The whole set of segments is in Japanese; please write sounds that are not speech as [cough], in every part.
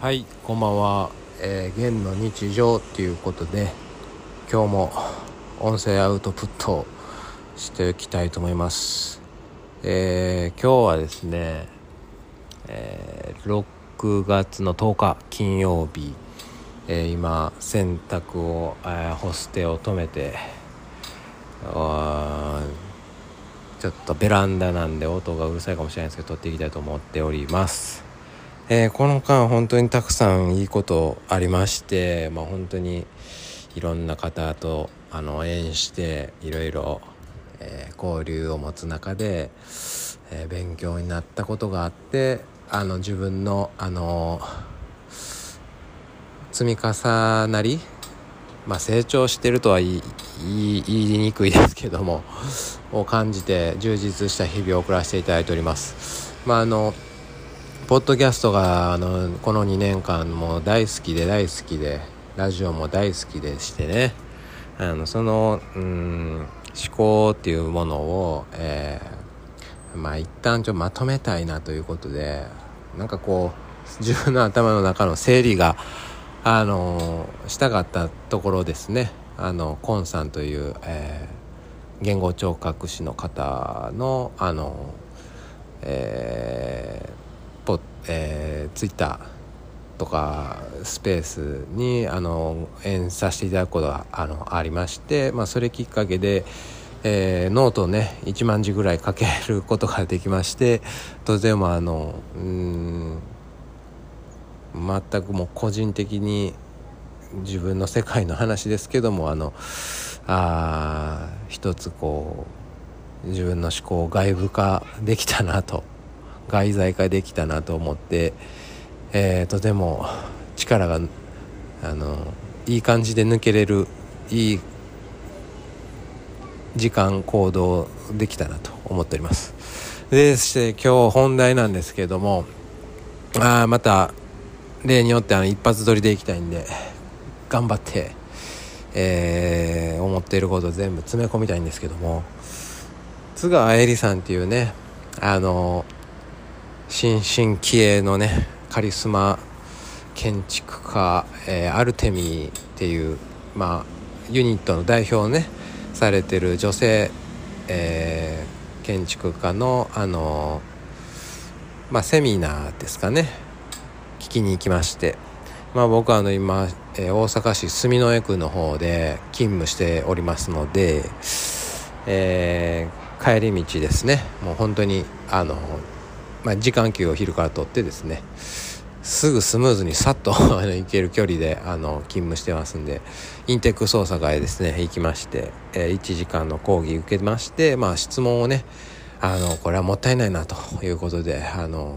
はいこんばんは、えー、現の日常っていうことで今日も音声アウトプットをしていきたいと思います。えー、今日はですね、えー、6月の10日金曜日、えー、今洗濯を、えー、干す手を止めてちょっとベランダなんで音がうるさいかもしれないですけど撮っていきたいと思っております。えー、この間本当にたくさんいいことありまして、まあ、本当にいろんな方とあの縁していろいろ、えー、交流を持つ中で、えー、勉強になったことがあってあの自分のあの積み重なり、まあ、成長してるとは言い言いにくいですけどもを感じて充実した日々を送らせていただいております。まああのポッドキャストがあのこの2年間も大好きで大好きでラジオも大好きでしてね。あのそのうん思考っていうものを、えー、まあ一旦ちょっとまとめたいなということでなんかこう自分の頭の中の整理があのしたかったところですね。あのコンさんという、えー、言語聴覚士の方のあの、えー、えー、ツイッターとかスペースにあの演させていただくことがあのありまして、まあ、それきっかけで、えー、ノートをね1万字ぐらい書けることができましてとてもあのうん全くもう個人的に自分の世界の話ですけどもあのあ一つこう自分の思考を外部化できたなと外在化できたなと思って、えー、とても力があのいい感じで抜けれるいい時間行動できたなと思っております。でして今日本題なんですけどもあまた例によってあの一発撮りでいきたいんで頑張って、えー、思っていることを全部詰め込みたいんですけども津川恵里さんっていうねあの新進気鋭のねカリスマ建築家、えー、アルテミーっていう、まあ、ユニットの代表をねされてる女性、えー、建築家のあのまあ、セミナーですかね。聞きに行きまして、まあ、僕はあの今、え、大阪市住之江区の方で勤務しておりますので、え、帰り道ですね。もう本当にあのまあ、時間給を昼から取ってですねすぐスムーズにさっと [laughs] 行ける距離であの勤務してますんでインテック捜査会ですね行きまして、えー、1時間の講義受けまして、まあ、質問をねあのこれはもったいないなということであの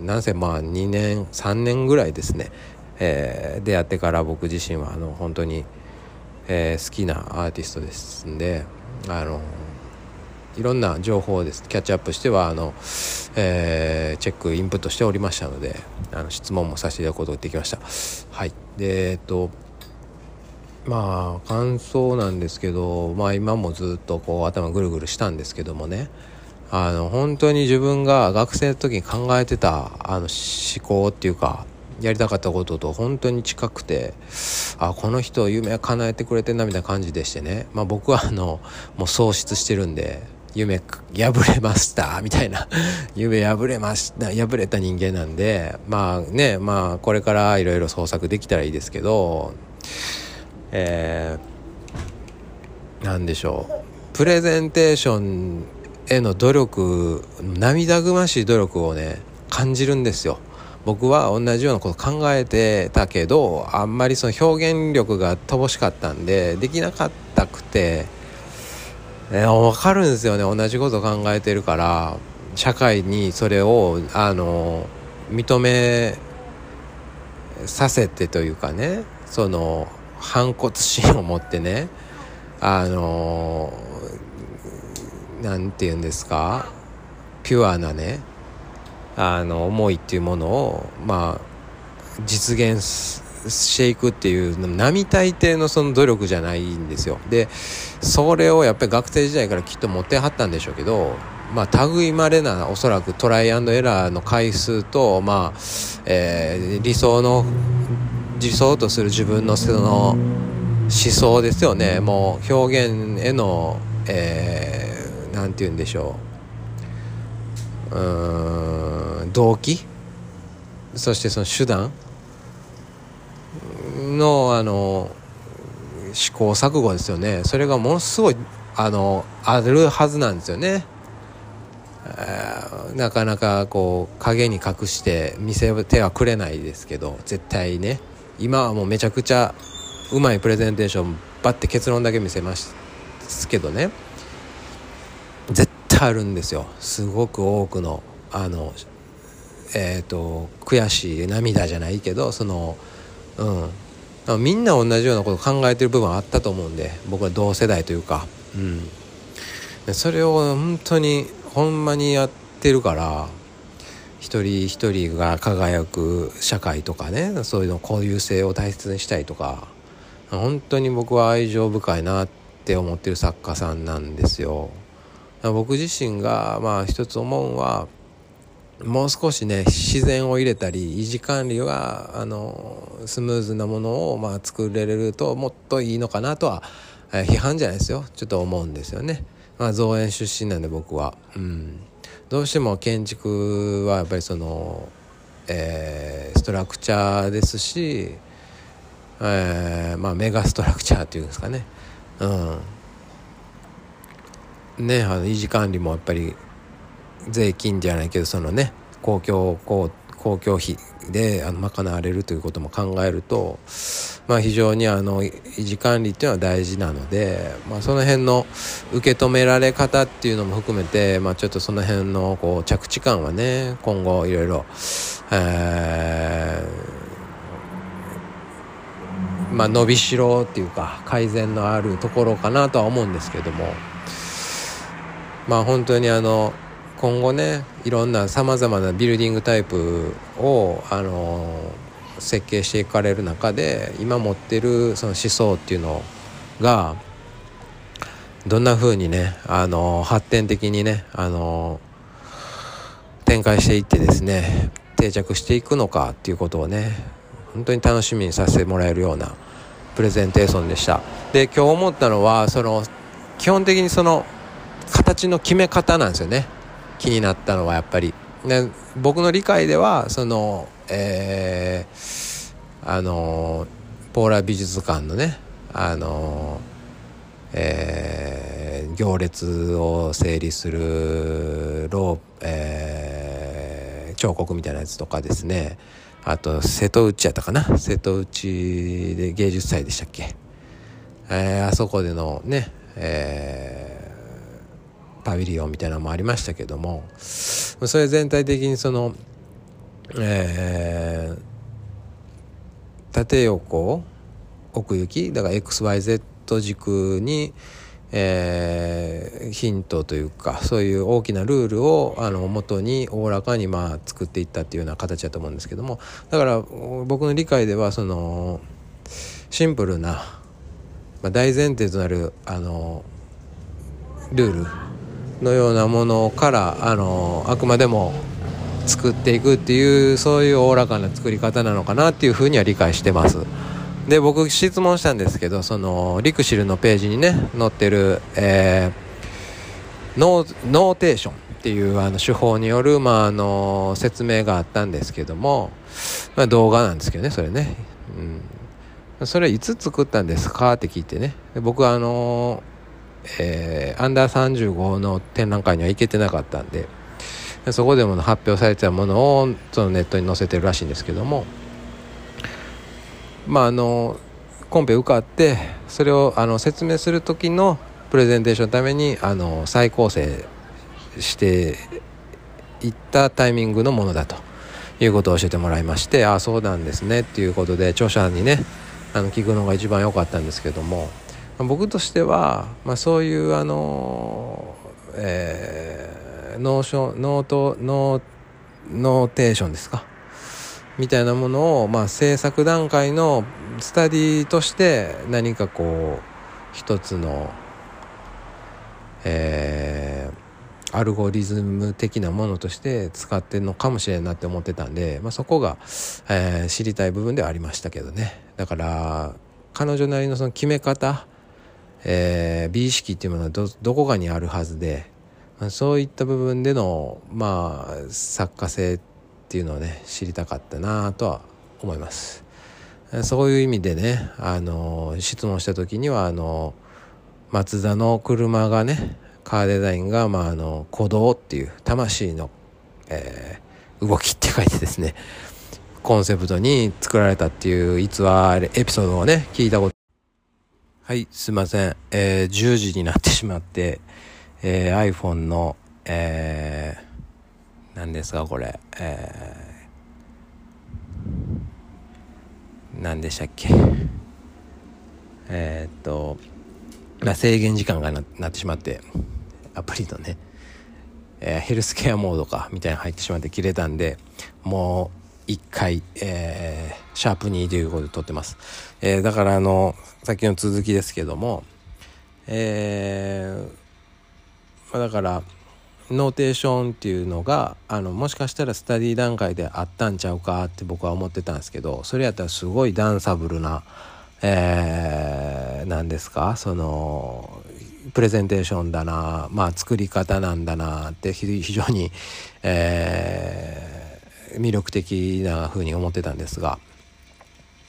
なんせまあ2年3年ぐらいですね、えー、出会ってから僕自身はあの本当に、えー、好きなアーティストですんであのいろんな情報をですキャッチアップしてはあの、えー、チェックインプットしておりましたのであの質問もさせていただくことができました。はい。でえっとまあ感想なんですけどまあ今もずっとこう頭ぐるぐるしたんですけどもね。あの本当に自分が学生の時に考えてたあの思考っていうかやりたかったことと本当に近くてあこの人夢叶えてくれてんなみたいな感じでしてね、まあ、僕はあのもう喪失してるんで夢破れましたみたいな。[laughs] 夢破れました破れた人間なんでまあねまあこれからいろいろ創作できたらいいですけどえー、なんでしょう。プレゼンテーションへの努力涙ぐましい努力をね感じるんですよ。僕は同じようなこと考えてたけどあんまりその表現力が乏しかったんでできなかったくてえー、分かるんですよね。同じこと考えてるから社会にそれをあの認めさせてというかねその反骨心を持ってねあの何て言うんですかピュアなねあの思いっていうものをまあ実現していくっていう並大抵のその努力じゃないんですよ。でそれをやっぱり学生時代からきっと持ってはったんでしょうけどまあ類まれなおそらくトライアンドエラーの回数と、まあえー、理想の理想とする自分のその思想ですよね。もう表現への何、えー、て言うんでしょう。うん動機？そしてその手段？のあの試行錯誤ですよね。それがものすごいあのあるはずなんですよね。なかなかこう影に隠して見せてはくれないですけど絶対ね。今はもうめちゃくちゃうまいプレゼンテーションバッて結論だけ見せますけどね。絶対あるんですよ。すごく多くのあのえっ、ー、と悔しい涙じゃないけどそのうん。みんな同じようなこと考えてる部分あったと思うんで僕は同世代というか、うん、それを本当にほんまにやってるから一人一人が輝く社会とかねそういうの固有性を大切にしたいとか本当に僕は愛情深いなって思ってる作家さんなんですよ。僕自身がまあ一つ思うのはもう少しね自然を入れたり維持管理はあのスムーズなものをまあ作れるともっといいのかなとは、えー、批判じゃないですよちょっと思うんですよね。まあ、造園出身なんで僕は、うん、どうしても建築はやっぱりその、えー、ストラクチャーですし、えー、まあメガストラクチャーっていうんですかね。うん、ねあの維持管理もやっぱり税金じゃないけどそのね公共公公共費であの賄われるということも考えると、まあ、非常にあの維持管理っていうのは大事なので、まあ、その辺の受け止められ方っていうのも含めて、まあ、ちょっとその辺のこう着地感はね今後いろいろ、えー、まあ、伸びしろっていうか改善のあるところかなとは思うんですけども。まあ本当にあの今後ねいろんなさまざまなビルディングタイプをあの設計していかれる中で今持ってるその思想っていうのがどんな風にねあの発展的にねあの展開していってですね定着していくのかっていうことをね本当に楽しみにさせてもらえるようなプレゼンテーションでした。で今日思ったのはその基本的にその形の決め方なんですよね。気になったのはやっぱり、ね、僕の理解ではそのえー、あのポーラ美術館のねあのえー、行列を整理するロー、えー、彫刻みたいなやつとかですね。あと瀬戸内やったかな？瀬戸内で芸術祭でしたっけ、えー、あそこでのね、えーパビリオンみたいなのもありましたけどもそれ全体的にその、えー、縦横奥行きだから XYZ 軸に、えー、ヒントというかそういう大きなルールをあの元におおらかにまあ作っていったっていうような形だと思うんですけどもだから僕の理解ではそのシンプルな、まあ、大前提となるあのルールのようなものからあのあくまでも作っていくっていうそういうおおらかな作り方なのかなっていうふうには理解してます。で僕質問したんですけどそのリクシルのページにね載ってる、えー、ノーテーションっていうあの手法による、まあ、あの説明があったんですけども、まあ、動画なんですけどねそれね、うん、それいつ作ったんですか？って聞いてね。僕はあのーえー、アンダー35の展覧会には行けてなかったんでそこでも発表されてたものをそのネットに載せてるらしいんですけどもまああのコンペ受かってそれをあの説明する時のプレゼンテーションのためにあの再構成していったタイミングのものだということを教えてもらいましてああそうなんですねっていうことで著者にねあの聞くのが一番良かったんですけども僕としては、まあ、そういうあの、えー、ノーショノートノーノーテーションですか？みたいなものを、まあ、制作段階のスタディとして何かこう一つの、えー、アルゴリズム的なものとして使ってるのかもしれんなって思ってたんで、まあ、そこが、えー、知りたい部分ではありましたけどね。だから彼女なりのその決め方、えー、美意識っていうものはどどこかにあるはずで、まあ、そういった部分でのまあ作家性っていうのをね知りたかったなとは思います。そういう意味でねあの質問した時にはあの松田の車がねカーデザインが、まあ、あの鼓動っていう魂の、えー、動きって書いてですねコンセプトに作られたっていう逸話エピソードをね聞いたことはいすいません、えー、10時になってしまって、えー、iPhone の、えー、何ですかこれ、えー、何でしたっけ。えー、っとまあ、制限時間がななってしまってアプリのね、えー、ヘルスケアモードかみたいな入ってしまって切れたんでもう一回、えー、シャープ2ということで撮ってます、えー、だからあのさっきの続きですけどもえー、ま、だからノーテーションっていうのがあのもしかしたらスタディ段階であったんちゃうかって僕は思ってたんですけどそれやったらすごいダンサブルなえー、何ですか？そのプレゼンテーションだなまあ作り方なんだなって非常に、えー、魅力的な風に思ってたんですが、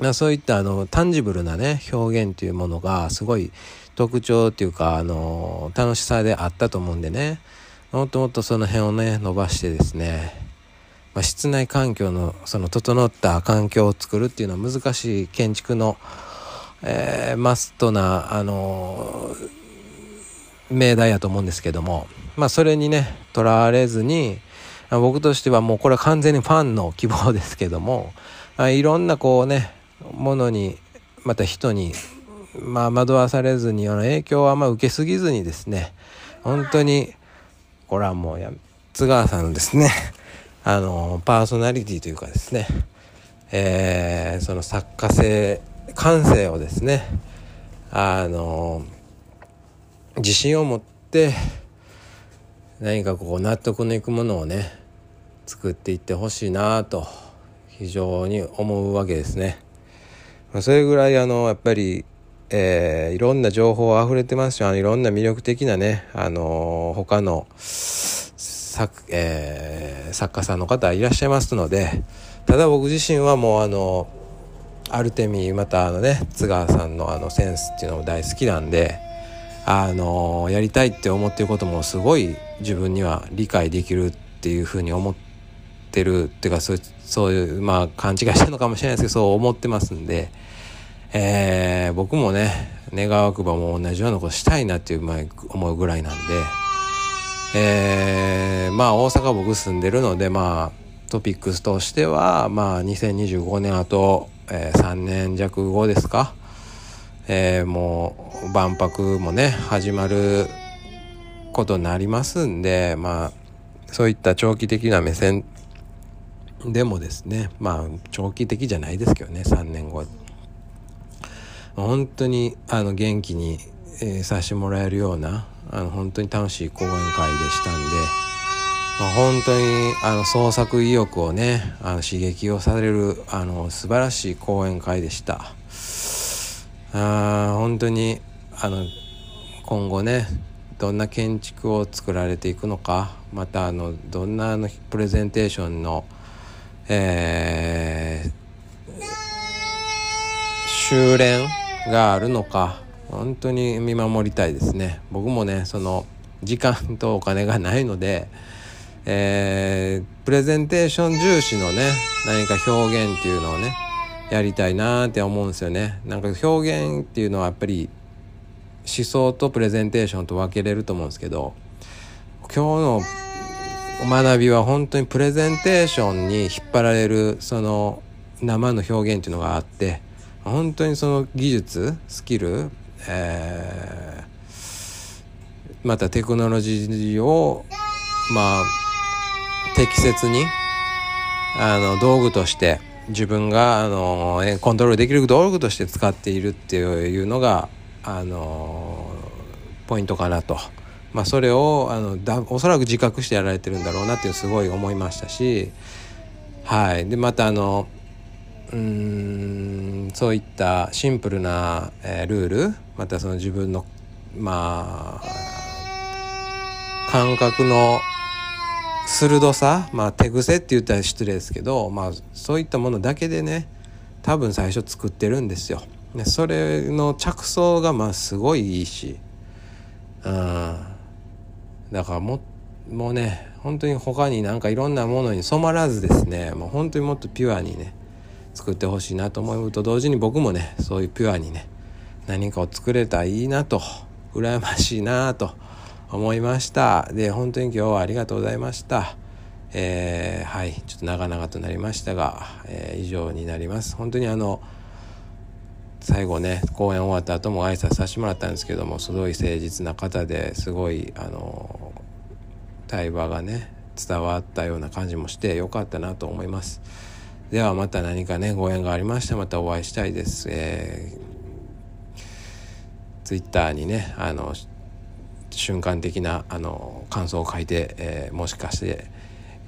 ま、そういったあのタンジブルなね表現というものがすごい特徴っていうかあの楽しさであったと思うんでね。もっともっとその辺をね伸ばしてですね、まあ、室内環境のその整った環境を作るっていうのは難しい建築のえー、マストな、あの、命題やと思うんですけども、まあ、それにね、とらわれずに、僕としてはもうこれは完全にファンの希望ですけども、いろんなこうね、ものに、また人に、まあ、惑わされずに、の影響をあんま受けすぎずにですね、本当に、これはもうや、津川さんのですね、あの、パーソナリティというかですね、えー、その作家性感性をですねあの自信を持って何かこう納得のいくものをね作っていってほしいなと非常に思うわけですね。それぐらいあのやっぱり、えー、いろんな情報あふれてますしあのいろんな魅力的なねあの他の作,、えー、作家さんの方いらっしゃいますのでただ僕自身はもうあのアルテミーまたあのね津川さんのあのセンスっていうのも大好きなんであのやりたいって思ってることもすごい自分には理解できるっていうふうに思ってってるっていうかそうそういうまあ勘違いしてるのかもしれないですけどそう思ってますんで、えー、僕もね願わくばも同じようなことしたいなっていう思うぐらいなんで、えー、まあ大阪僕住んでるのでまあトピックスとしてはまあ2025年あとえー、3年弱後ですか、えー、もう万博もね始まることになりますんでまあそういった長期的な目線でもですねまあ長期的じゃないですけどね3年後本当にあの元気に、えー、させてもらえるようなあの本当に楽しい講演会でしたんで。まあ、本当にあの創作意欲をねあの刺激をされるあの素晴らしい講演会でしたあ本当にあの今後ねどんな建築を作られていくのかまたあのどんなあのプレゼンテーションの、えー、修練があるのか。本当に見守りたいですね。僕もねその時間とお金がないのでえー、プレゼンテーション重視のね何か表現っていうのをねやりたいなって思うんですよね。なんか表現っていうのはやっぱり思想とプレゼンテーションと分けれると思うんですけど今日の学びは本当にプレゼンテーションに引っ張られるその生の表現っていうのがあって本当にその技術スキル、えー、またテクノロジーをまあ適切にあの道具として自分があのコントロールできる道具として使っているっていうのがあのポイントかなと。まあ、それをあのだおそらく自覚してやられてるんだろうなっていうすごい思いましたし、はい、でまたあのうんそういったシンプルな、えー、ルールまたその自分のまあ感覚の鋭さ、まあ、手癖って言ったら失礼ですけど、まあ、そういったものだけでね多分最初作ってるんですよ。それの着想がまあすごいいいし、うん、だからももうね本当に他になんかいろんなものに染まらずですねもう本当にもっとピュアにね作ってほしいなと思うと同時に僕もねそういうピュアにね何かを作れたらいいなと羨ましいなと思いました。で本当に今日はありがとうございました。えー、はいちょっと長々となりましたが、えー、以上になります。本当にあの最後ね公演終わった後も挨拶させてもらったんですけどもすごい誠実な方ですごいあの対話がね伝わったような感じもしてよかったなと思います。ではまた何かねご縁がありましたまたお会いしたいです、えー、ツイッターにねあの瞬間的なあの感想を書いて、えー、もしかして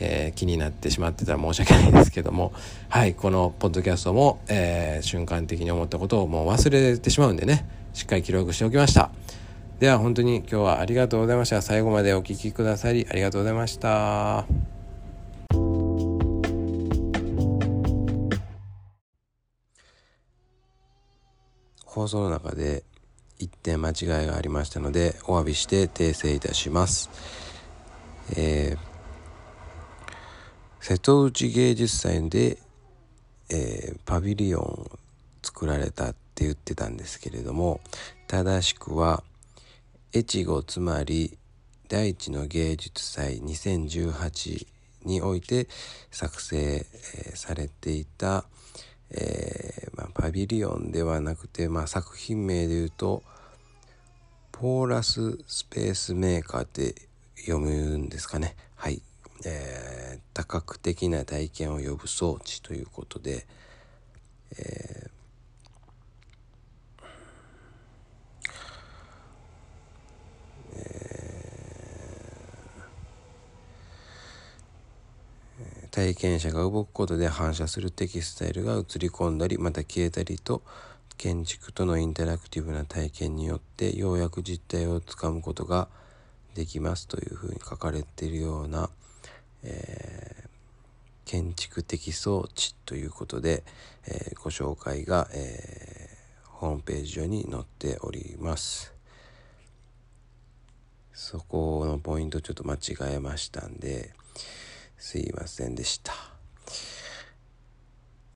えー、気になってしまってたら申し訳ないですけどもはいこのポッドキャストも、えー、瞬間的に思ったことをもう忘れてしまうんでねしっかり記録しておきました。では本当に今日はありがとうございました。最後までお聴きくださりありがとうございました。放送の中で一点間違いがありましたのでお詫びして訂正いたします、えー瀬戸内芸術祭で、えー、パビリオン作られたって言ってたんですけれども正しくは越後つまり第一の芸術祭2018において作成、えー、されていた、えー、まあ、パビリオンではなくて、まあ、作品名で言うとポーラススペースメーカーって読むんですかね。はい。えー、多角的な体験を呼ぶ装置ということで、えー体験者が動くことで反射するテキスタイルが映り込んだりまた消えたりと建築とのインタラクティブな体験によってようやく実態をつかむことができますというふうに書かれているようなえー、建築的装置ということで、えー、ご紹介が、えー、ホームページ上に載っております。そこのポイントちょっと間違えましたんですいませんでした。